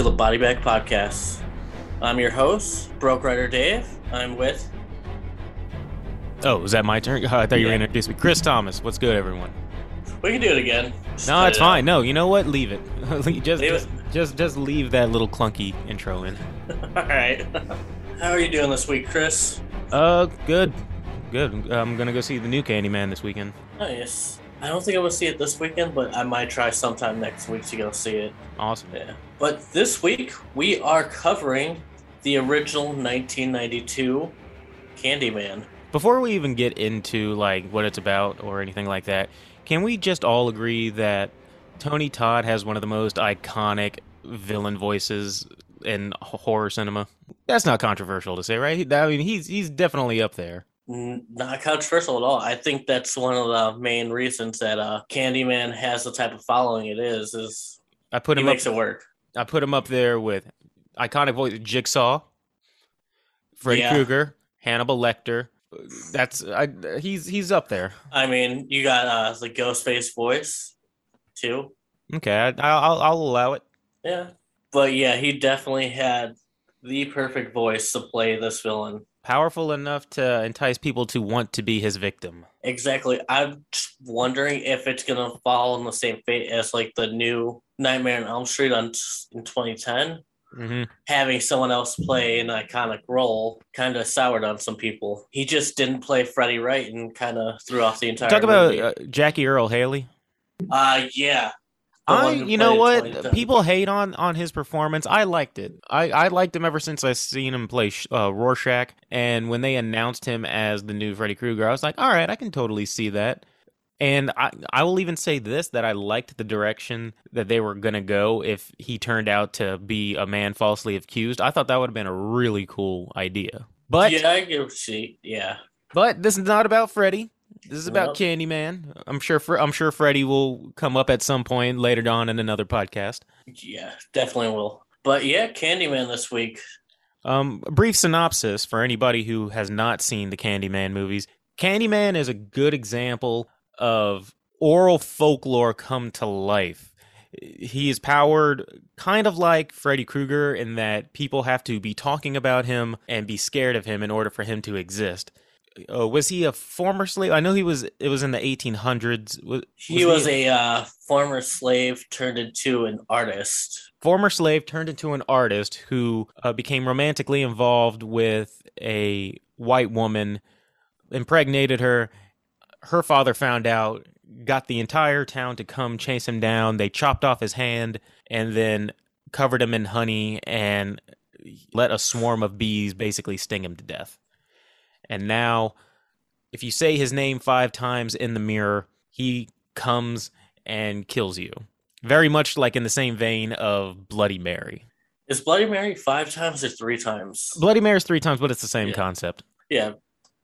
To the Body Bag Podcast. I'm your host, Broke Rider Dave. I'm with. Oh, is that my turn? I thought you were Yeah. going to introduce me. Chris Thomas. What's good, everyone? We can do it again. Just No, it's it out. fine. No, you know what? Leave it. just, Leave just, just, just leave that little clunky intro in. All right. How are you doing this week, Chris? Uh, good, good. I'm gonna go see the new Candyman this weekend. Nice. I don't think I'm gonna see it this weekend, but I might try sometime next week to go see it. Awesome. Yeah. But this week we are covering the original 1992 Candyman. Before we even get into like what it's about or anything like that, can we just all agree that Tony Todd has one of the most iconic villain voices in horror cinema? That's not controversial to say, right? I mean, he's he's definitely up there. Not controversial at all. I think that's one of the main reasons that uh, Candyman has the type of following it is. Is I put him up makes it work. I put him up there with iconic voice Jigsaw, Freddy Yeah. Krueger, Hannibal Lecter. That's I, he's he's up there. I mean, you got uh, the Ghostface voice too. Okay, I, I'll I'll allow it. Yeah, but yeah, he definitely had the perfect voice to play this villain. Powerful enough to entice people to want to be his victim. Exactly. I'm just wondering if it's gonna fall in the same fate as like the new Nightmare on Elm Street on in 2010. hmm Having someone else play an iconic role kind of soured on some people. He just didn't play Freddy right and kind of threw off the entire. Talk about movie. uh, Jackie Earle Haley. uh yeah. I, you know what? People hate on on his performance. I liked it. I I liked him ever since I seen him play uh, Rorschach. And when they announced him as the new Freddy Krueger, I was like, all right, I can totally see that. And I I will even say this that I liked the direction that they were gonna go if he turned out to be a man falsely accused. I thought that would have been a really cool idea. But yeah, I give she yeah. but this is not about Freddy. This is about Nope. Candyman. I'm sure. Fre- I'm sure Freddy will come up at some point later on in another podcast. Yeah, definitely will. But yeah, Candyman this week. Um, a brief synopsis for anybody who has not seen the Candyman movies. Candyman is a good example of oral folklore come to life. He is powered kind of like Freddy Krueger in that people have to be talking about him and be scared of him in order for him to exist. Uh, was he a former slave? I know he was. It was in the 1800s. Was, He was a uh, former slave turned into an artist. former slave turned into an artist who uh, became romantically involved with a white woman, impregnated her. Her father found out, got the entire town to come chase him down. They chopped off his hand and then covered him in honey and let a swarm of bees basically sting him to death. And now, if you say his name five times in the mirror, he comes and kills you. Very much like in the same vein of Bloody Mary. Is Bloody Mary five times or three times? Bloody Mary's three times, but it's the same Yeah. concept. Yeah,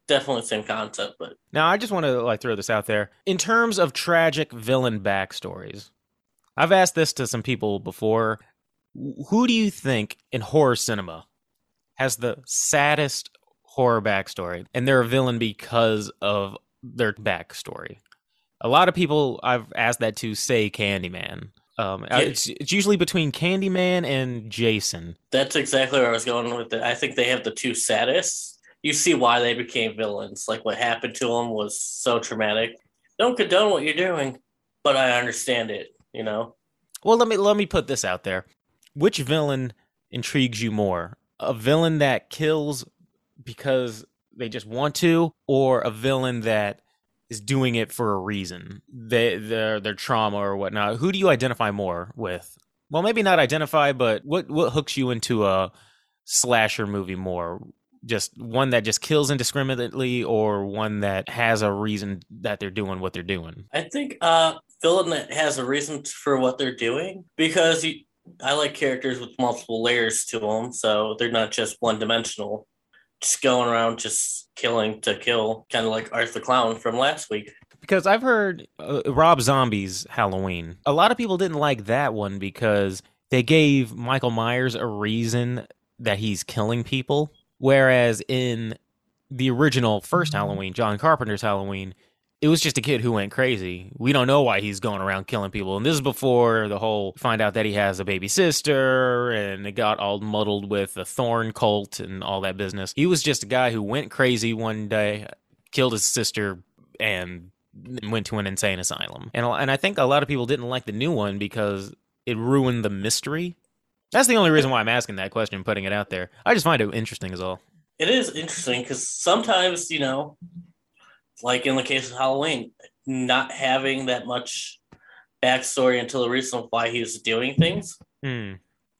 definitely the same concept, but Now, I just want to like throw this out there. In terms of tragic villain backstories, I've asked this to some people before. Who do you think in horror cinema has the saddest horror backstory, and they're a villain because of their backstory? A lot of people I've asked that to say Candyman. Um, Yeah. it's, it's usually between Candyman and Jason. that's exactly where I was going with it. I think they have the two saddest. You see why they became villains. Like what happened to them was so traumatic. Don't condone what you're doing, but I understand it. You know, Well, let me let me put this out there. Which villain intrigues you more? A villain that kills because they just want to, or a villain that is doing it for a reason? They, their their trauma or whatnot. Who do you identify more with? Well, maybe not identify, but what what hooks you into a slasher movie more? Just one that just kills indiscriminately, or one that has a reason that they're doing what they're doing. I think uh villain that has a reason for what they're doing because I like characters with multiple layers to them, so they're not just one dimensional, just going around just killing to kill, kind of like Art the Clown from last week. because I've heard uh, Rob Zombie's Halloween. A lot of people didn't like that one because they gave Michael Myers a reason that he's killing people, whereas in the original first Halloween, John Carpenter's Halloween, it was just a kid who went crazy. We don't know why he's going around killing people. And this is before the whole find out that he has a baby sister and it got all muddled with the Thorn cult and all that business. He was just a guy who went crazy one day, killed his sister, and went to an insane asylum. And and I think a lot of people didn't like the new one because it ruined the mystery. That's the only reason why I'm asking that question, putting it out there. I just find it interesting as all. It is interesting because sometimes, you know, like in the case of Halloween, not having that much backstory until the reason why he was doing things Hmm.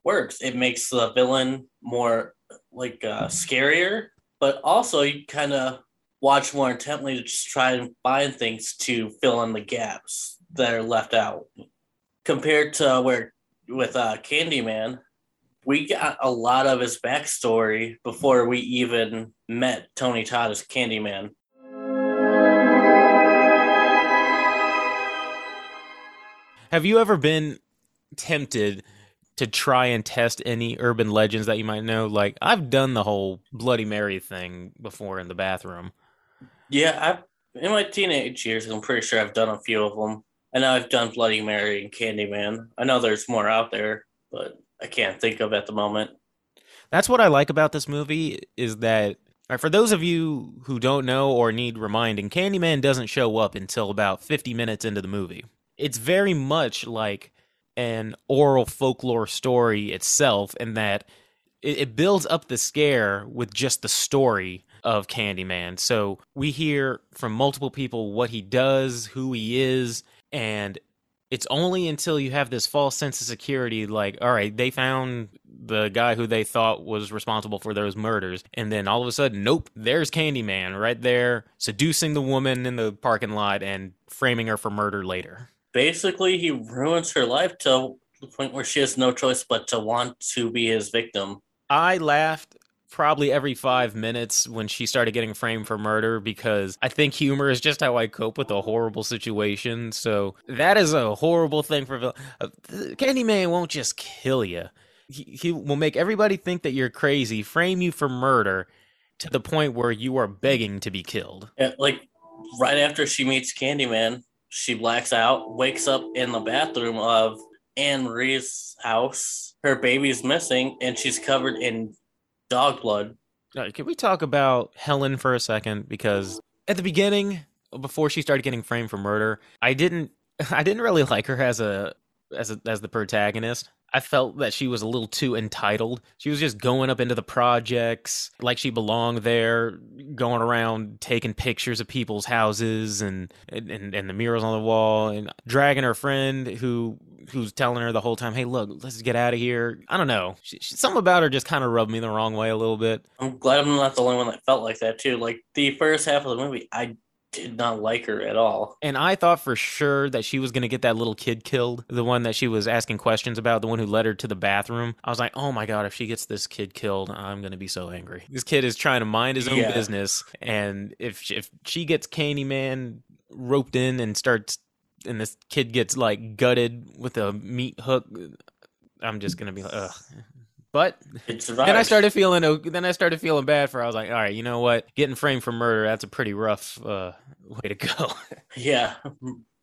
works. It makes the villain more like uh, scarier, but also you kind of watch more intently to just try and find things to fill in the gaps that are left out. Compared to where with uh, Candyman, we got a lot of his backstory before we even met Tony Todd as Candyman. Have you ever been tempted to try and test any urban legends that you might know? Like I've done the whole Bloody Mary thing before in the bathroom. Yeah, I in my teenage years, I'm pretty sure I've done a few of them. I know I've done Bloody Mary and Candyman. I know there's more out there, but I can't think of at the moment. That's what I like about this movie is that right, for those of you who don't know or need reminding, Candyman doesn't show up until about 50 minutes into the movie. It's very much like an oral folklore story itself in that it, it builds up the scare with just the story of Candyman. So we hear from multiple people what he does, who he is, and it's only until you have this false sense of security like all right they found the guy who they thought was responsible for those murders and then all of a sudden nope there's candyman right there seducing the woman in the parking lot and framing her for murder later Basically, he ruins her life to the point where she has no choice but to want to be his victim. i laughed probably every five minutes when she started getting framed for murder because I think humor is just how I cope with a horrible situation. So that is a horrible thing for uh, Candyman won't just kill you. He, he will make everybody think that you're crazy, frame you for murder to the point where you are begging to be killed. Yeah, like right after she meets Candyman, she blacks out, wakes up in the bathroom of Anne Marie's house. Her baby's missing, and she's covered in dog blood. Uh, can we talk about Helen for a second? Because at the beginning, before she started getting framed for murder, I didn't, I didn't really like her as a as a, as the protagonist. I felt that she was a little too entitled. She was just going up into the projects like she belonged there, going around taking pictures of people's houses and and, and the murals on the wall, and dragging her friend who who's telling her the whole time, "Hey, look, let's get out of here." I don't know. She, she, something about her just kind of rubbed me the wrong way a little bit. I'm glad I'm not the only one that felt like that too. Like the first half of the movie, I did not like her at all. And I thought for sure that she was going to get that little kid killed, the one that she was asking questions about, the one who led her to the bathroom. I was like, oh my God, if she gets this kid killed, I'm going to be so angry. This kid is trying to mind his own Yeah. business. And if, if she gets Candyman roped in and starts, and this kid gets like gutted with a meat hook, I'm just going to be like, ugh. But It survived. then I started feeling then I started feeling bad for. I was like, all right, you know what? Getting framed for murder that's a pretty rough uh, way to go. Yeah,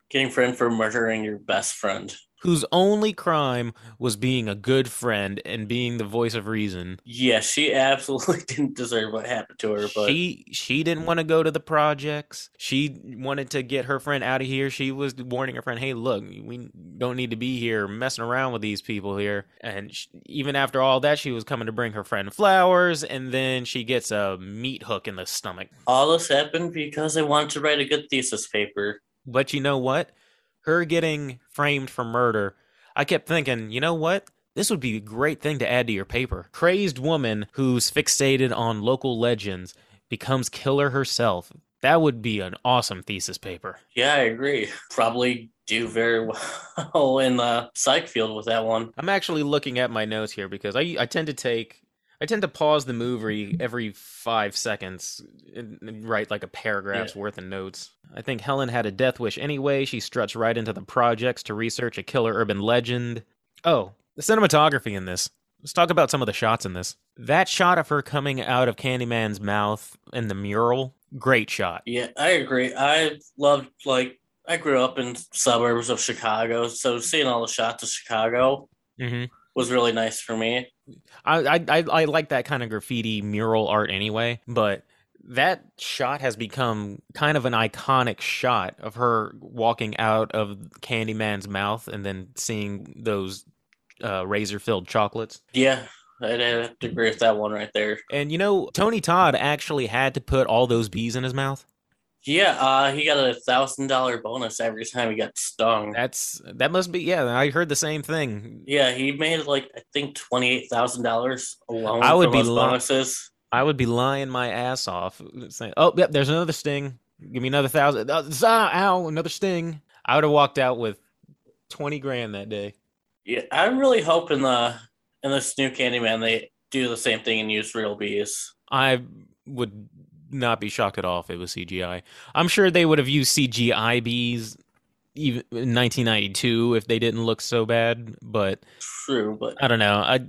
getting framed for murdering your best friend. Whose only crime was being a good friend and being the voice of reason. Yeah, she absolutely didn't deserve what happened to her, but She she didn't want to go to the projects. She wanted to get her friend out of here. She was warning her friend, "Hey, look, we don't need to be here messing around with these people here." And sh even after all that, she was coming to bring her friend flowers, and then she gets a meat hook in the stomach. all this happened because I wanted to write a good thesis paper. But you know what? Her getting framed for murder, I kept thinking, you know what? This would be a great thing to add to your paper. Crazed woman who's fixated on local legends becomes killer herself. That would be an awesome thesis paper. Yeah, I agree. Probably do very well in the psych field with that one. I'm actually looking at my notes here because I I tend to take I tend to pause the movie every five seconds and write like a paragraph's worth of notes. I think Helen had a death wish anyway. She struts right into the projects to research a killer urban legend. Oh, the cinematography in this. Let's talk about some of the shots in this. That shot of her coming out of Candyman's mouth in the mural, great shot. Yeah, I agree. I loved like I grew up in suburbs of Chicago, so seeing all the shots of Chicago hmm was really nice for me. I, I I like that kind of graffiti mural art anyway, but that shot has become kind of an iconic shot of her walking out of Candyman's mouth and then seeing those uh, razor filled chocolates. Yeah, I'd have to agree with that one right there. And you know, Tony Todd actually had to put all those bees in his mouth. Yeah, uh, he got a thousand dollar bonus every time he got stung. That's that must be yeah. I heard the same thing. Yeah, he made like I think twenty eight thousand dollars alone I would be li- bonuses. I would be lying my ass off saying, "Oh, yep, there's another sting. Give me another thousand. Uh, ow, another sting." I would have walked out with twenty grand that day. Yeah, I'm really hoping the in this new Candyman they do the same thing and use real bees. I would not be shocked at all if it was CGI. I'm sure they would have used CGI bees even in 1992 if they didn't look so bad, but True, but I don't know. I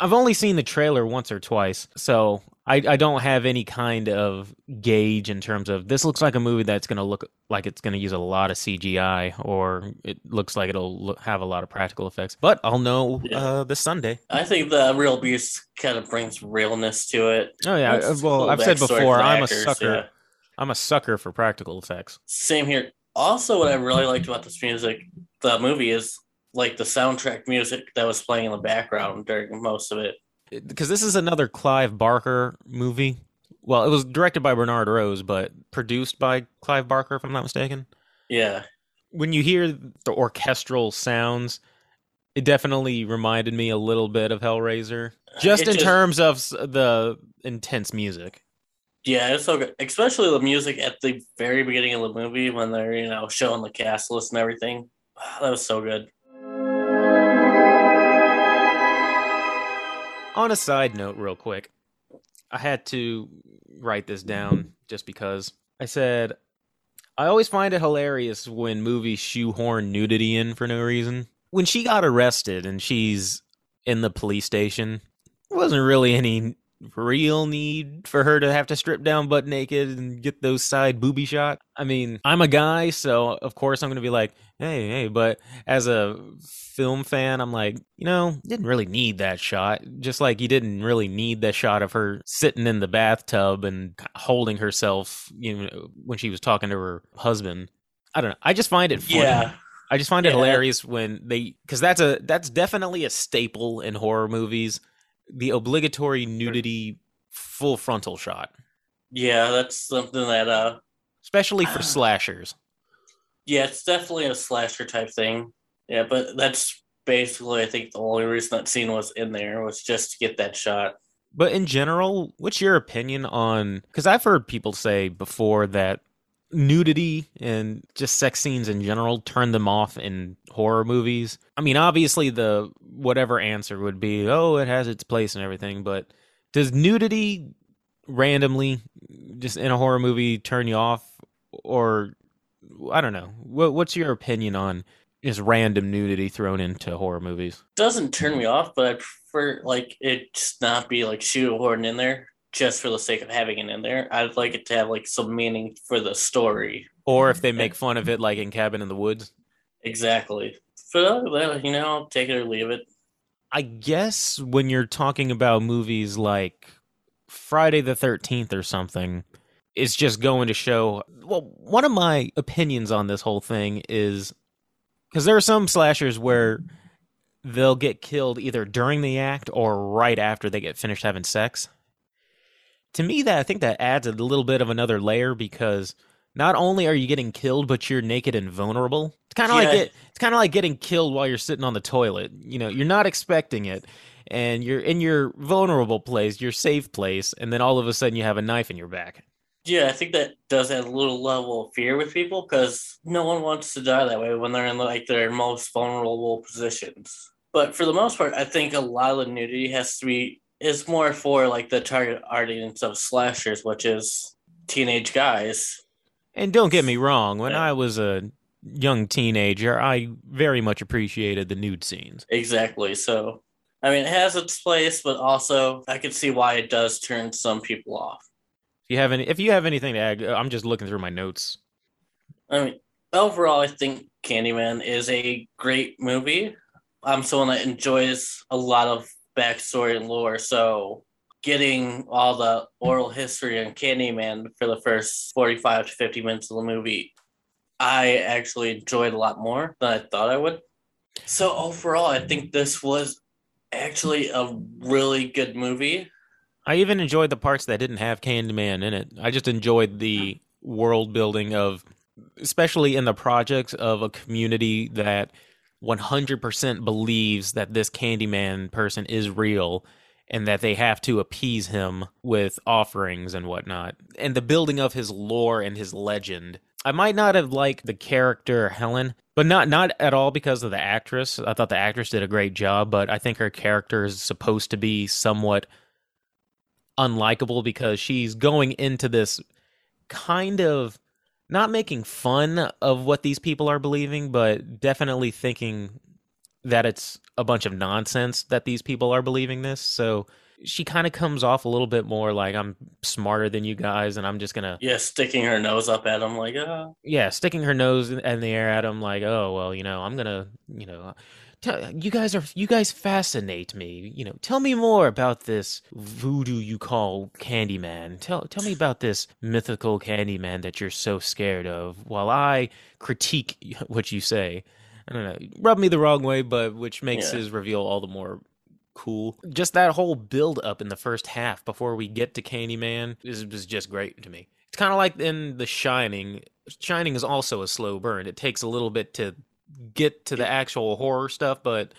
I've only seen the trailer once or twice, so I I don't have any kind of gauge in terms of this looks like a movie that's going to look like it's going to use a lot of CGI or it looks like it'll look, have a lot of practical effects. But I'll know Yeah. uh, this Sunday. I think the real bees kind of brings realness to it. Oh yeah, It's well I've said before I'm a sucker. yeah. I'm a sucker for practical effects. Same here. Also, what I really liked about this music, the movie, is like the soundtrack music that was playing in the background during most of it. Because this is another Clive Barker movie. Well, it was directed by Bernard Rose, but produced by Clive Barker, if I'm not mistaken. Yeah, When you hear the orchestral sounds, it definitely reminded me a little bit of Hellraiser, just It in just- terms of the intense music. yeah, it's so good. Especially the music at the very beginning of the movie when they're you know showing the cast list and everything. Ah, that was so good. On a side note, real quick, I had to write this down just because I said I always find it hilarious when movies shoehorn nudity in for no reason. When she got arrested and she's in the police station, wasn't really any real need for her to have to strip down butt naked and get those side booby shots. I mean, I'm a guy, so of course I'm going to be like, hey, hey, but as a film fan, I'm like, you know, didn't really need that shot. Just like you didn't really need that shot of her sitting in the bathtub and holding herself, you know, when she was talking to her husband. I don't know. I just find it funny. Yeah, I just find it Yeah. hilarious when they because that's a that's definitely a staple in horror movies. The obligatory nudity full frontal shot, yeah, that's something that uh, especially for slashers. yeah, it's definitely a slasher type thing. Yeah, but that's basically I think the only reason that scene was in there was just to get that shot. But in general, what's your opinion on? Because I've heard people say before that nudity and just sex scenes in general turn them off in horror movies. I mean, obviously, the whatever answer would be, oh, it has its place and everything. But does nudity randomly, just in a horror movie, turn you off? Or I don't know. What, what's your opinion on just random nudity thrown into horror movies? doesn't turn me off, but I prefer like it not be like shoehorned in there just for the sake of having it in there. I'd like it to have like some meaning for the story. Or if they make fun of it, like in Cabin in the Woods? Exactly. Than that, you know, take it or leave it. I guess when you're talking about movies like Friday the 13th or something, it's just going to show. Well, one of my opinions on this whole thing is because there are some slashers where they'll get killed either during the act or right after they get finished having sex. To me, that I think that adds a little bit of another layer because not only are you getting killed, but you're naked and vulnerable. It's kind of like it, it's kind of like getting killed while you're sitting on the toilet. You know, you're not expecting it, and you're in your vulnerable place, your safe place, and then all of a sudden you have a knife in your back. Yeah, I think that does add a little level of fear with people because no one wants to die that way when they're in like their most vulnerable positions. But for the most part, I think a lot of the nudity has to be is more for like the target audience of slashers, which is teenage guys. And don't get me wrong, when Yeah. I was a young teenager, I very much appreciated the nude scenes. Exactly. So, I mean, it has its place, but also I can see why it does turn some people off. If you have any, if you have anything to add, uh, I'm just looking through my notes. I mean, overall, I think Candyman is a great movie. I'm someone that enjoys a lot of backstory and lore, so getting all the oral history on Candyman for the first 45 to 50 minutes of the movie, I actually enjoyed a lot more than I thought I would. So overall, I think this was actually a really good movie. I even enjoyed the parts that didn't have Candyman in it. I just enjoyed the world building of, especially in the projects of a community that 100% believes that this Candyman person is real and that they have to appease him with offerings and whatnot. And the building of his lore and his legend. I might not have liked the character Helen, but not not at all because of the actress. I thought the actress did a great job, but I think her character is supposed to be somewhat unlikable because she's going into this kind of not making fun of what these people are believing, but definitely thinking that it's a bunch of nonsense that these people are believing this. So she kind of comes off a little bit more like I'm smarter than you guys, and I'm just gonna yeah, sticking her nose up at him like oh. yeah, sticking her nose in, in the air at him like oh well, you know I'm gonna you know you guys are you guys fascinate me. You know, tell me more about this voodoo you call Candyman. Tell tell me about this mythical Candyman that you're so scared of. While I critique what you say, I don't know, rub me the wrong way, but which makes yeah. his reveal all the more cool. Just that whole build up in the first half before we get to Candyman is, is just great to me. It's kind of like in The Shining. Shining is also a slow burn. It takes a little bit to get to the actual horror stuff, but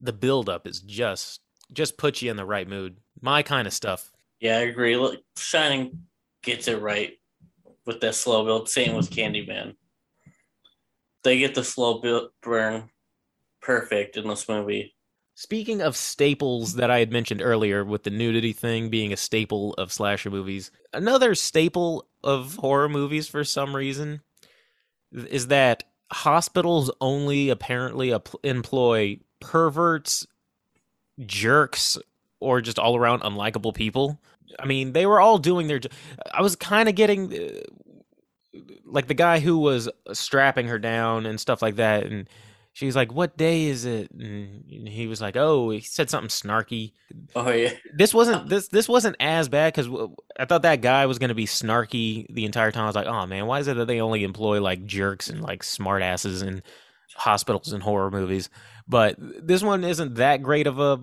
the build up is just just puts you in the right mood. My kind of stuff. Yeah, I agree. Look, Shining gets it right with that slow build. Same with Candyman. They get the slow build burn perfect in this movie. Speaking of staples that I had mentioned earlier, with the nudity thing being a staple of slasher movies, another staple of horror movies for some reason is that hospitals only apparently employ perverts, jerks, or just all around unlikable people. I mean, they were all doing their. I was kind of getting uh, like the guy who was strapping her down and stuff like that, and she's like, "What day is it?" And he was like, "Oh," he said something snarky. Oh yeah. This wasn't this this wasn't as bad because I thought that guy was gonna be snarky the entire time. I was like, "Oh man, why is it that they only employ like jerks and like smartasses in hospitals and horror movies?" But this one isn't that great of a.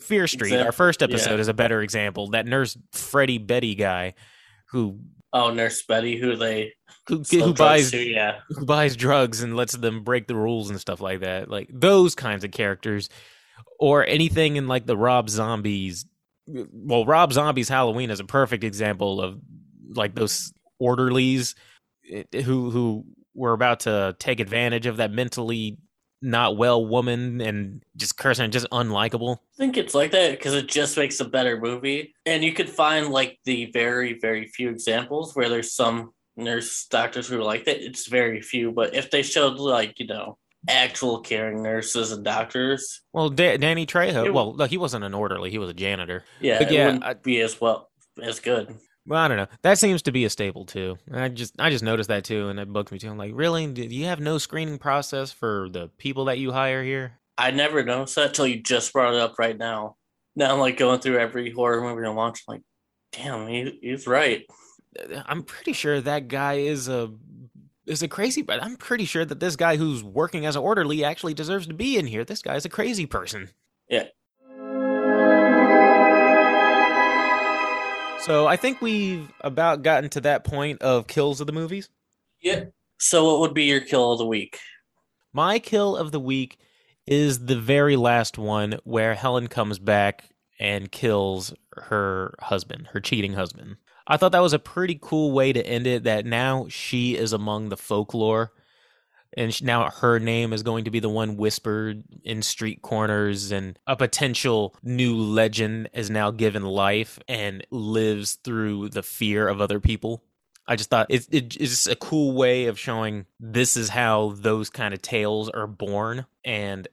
Fear Street, our first episode, yeah. is a better example. That nurse Freddie Betty guy, who oh Nurse Betty, who they who, who buys too, yeah. who buys drugs and lets them break the rules and stuff like that. Like those kinds of characters, or anything in like the Rob Zombies. Well, Rob Zombie's Halloween is a perfect example of like those orderlies eh, who who were about to take advantage of that mentally not well woman and just cursing just unlikable. I think it's like that because it just makes a better movie. And you could find like the very, very few examples where there's some nurse doctors who are like that. It's very few, but if they showed like you know actual caring nurses and doctors, well, da- Danny Trejo, it, well, look, he wasn't an orderly; he was a janitor. Yeah, but yeah, I'd be as well as good. Well, I don't know. That seems to be a staple too. I just I just noticed that too, and it bugged me too. I'm like, really? Do you have no screening process for the people that you hire here? I never noticed that till you just brought it up right now. Now I'm like going through every horror movie I watch. I'm like, damn, he, he's right. I'm pretty sure that guy is a is a crazy but I'm pretty sure that this guy who's working as an orderly actually deserves to be in here. This guy's a crazy person. Yeah. So I think we've about gotten to that point of kills of the movies. Yeah. So what would be your kill of the week? My kill of the week is the very last one where Helen comes back and kills her husband, her cheating husband. I thought that was a pretty cool way to end it. That now she is among the folklore, and now her name is going to be the one whispered in street corners, and a potential new legend is now given life and lives through the fear of other people. I just thought it, it, it's a cool way of showing this is how those kind of tales are born, and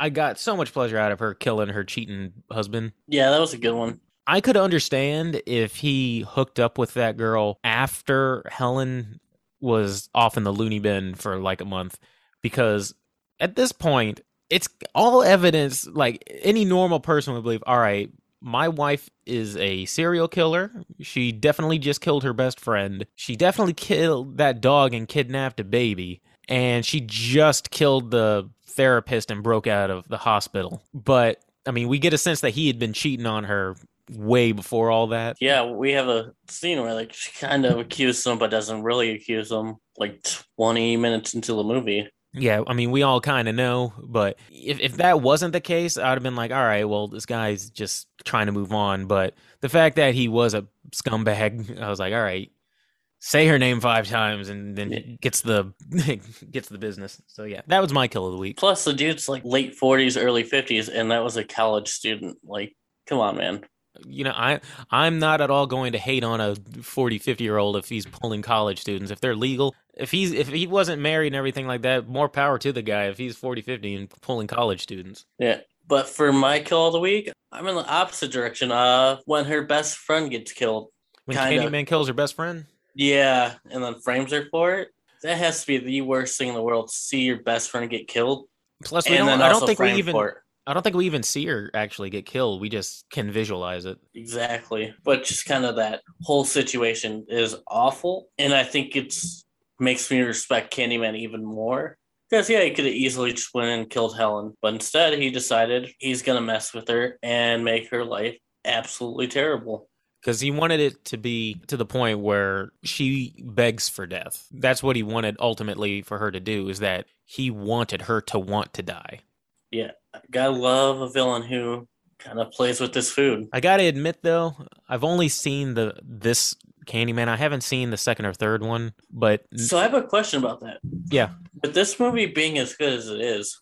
I got so much pleasure out of her killing her cheating husband. Yeah, that was a good one. I could understand if he hooked up with that girl after Helen was off in the loony bin for like a month because at this point it's all evidence like any normal person would believe all right my wife is a serial killer. She definitely just killed her best friend. She definitely killed that dog and kidnapped a baby. And she just killed the therapist and broke out of the hospital. But, I mean, we get a sense that he had been cheating on her way before all that. Yeah, we have a scene where like she kind of accuses him, but doesn't really accuse him. Like twenty minutes into the movie. Yeah, I mean, we all kind of know, but if if that wasn't the case, I'd have been like, all right, well, this guy's just trying to move on. But the fact that he was a scumbag, I was like, all right, say her name five times and then Yeah. gets the gets the business. So yeah, that was my kill of the week. Plus, the dude's like late forties, early fifties, and that was a college student. Like, come on, man. You know, I I'm not at all going to hate on a 40, 50 year old if he's pulling college students. If they're legal, if he's if he wasn't married and everything like that, more power to the guy if he's 40, 50 and pulling college students. Yeah. But for my kill of the week, I'm in the opposite direction. Uh, when her best friend gets killed. When Kinda. Candyman kills her best friend, Yeah, and then frames her for it. That has to be the worst thing in the world to see your best friend get killed. plus we and don't I don't think we even for it. I don't think we even see her actually get killed. We just can visualize it. Exactly. But just kind of that whole situation is awful. And I think it's makes me respect Candyman even more. Because yeah, he could have easily just went and killed Helen. But instead he decided he's gonna mess with her and make her life absolutely terrible. because he wanted it to be to the point where she begs for death. That's what he wanted ultimately for her to do. Is that he wanted her to want to die. Gotta love a villain who kind of plays with this food. I gotta admit though, I've only seen the this Candyman. I haven't seen the second or third one, but So I have a question about that. Yeah. but this movie being as good as it is,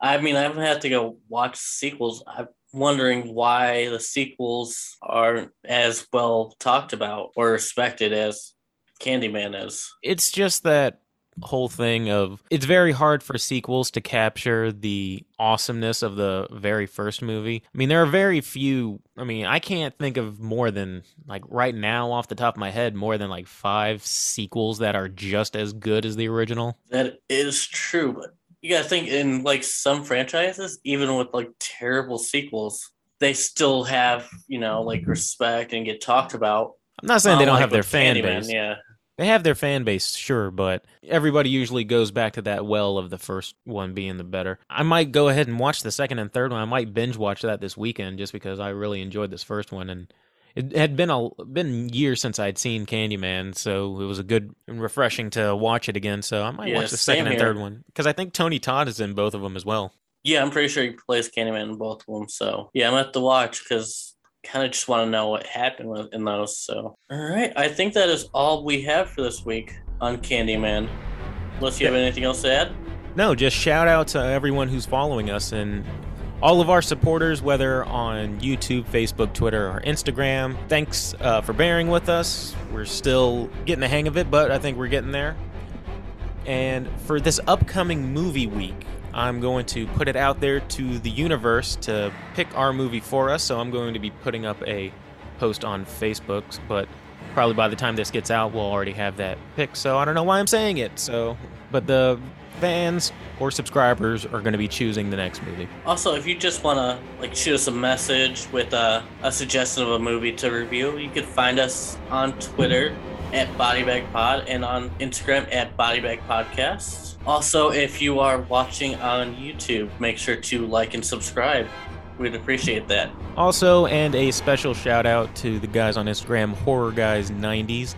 I mean, I haven't had to go watch sequels. I'm wondering why the sequels aren't as well talked about or respected as Candyman is. it's just that whole thing of it's very hard for sequels to capture the awesomeness of the very first movie. I mean, there are very few. I mean, I can't think of more than like right now off the top of my head more than like five sequels that are just as good as the original. That is true, but you gotta think in like some franchises, even with like terrible sequels, they still have, you know, like respect and get talked about. I'm not saying they don't Unlike have their fan Candyman, base. Yeah. They have their fan base, sure, but everybody usually goes back to that well of the first one being the better. I might go ahead and watch the second and third one. I might binge watch that this weekend just because I really enjoyed this first one and it had been a been years since I'd seen Candyman, so it was a good and refreshing to watch it again. So I might Yeah, watch the second and third one because I think Tony Todd is in both of them as well. Yeah, I'm pretty sure he plays Candyman in both of them. So yeah, I'm at the watch because kind of just want to know what happened with, in those. So all right, I think that is all we have for this week on Candyman. Unless you have anything else to add. No, just shout out to everyone who's following us and all of our supporters, whether on YouTube, Facebook, Twitter, or Instagram. Thanks uh, for bearing with us. We're still getting the hang of it, but I think we're getting there. And for this upcoming movie week, I'm going to put it out there to the universe to pick our movie for us. So I'm going to be putting up a post on Facebook, but probably by the time this gets out, we'll already have that pick. So I don't know why I'm saying it. So, but the fans or subscribers are going to be choosing the next movie. Also, if you just want to like shoot us a message with a, a suggestion of a movie to review, you could find us on Twitter at BodybagPod and on Instagram at BodybagPodcast. Also, if you are watching on YouTube, make sure to like and subscribe. We'd appreciate that. Also, and a special shout out to the guys on Instagram, Horror Guys 90s.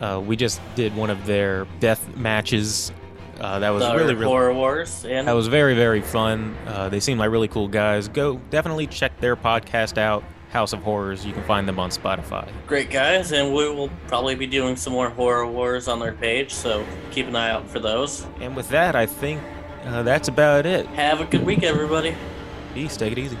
Uh, we just did one of their death matches. Uh, that was The really, really Horror Wars and That was very, very fun. Uh, they seem like really cool guys. Go definitely check their podcast out, House of Horrors. You can find them on Spotify. great guys, and we will probably be doing some more Horror Wars on their page, so keep an eye out for those. And with that, I think uh, that's about it. Have a good week, everybody. Peace. Take it easy.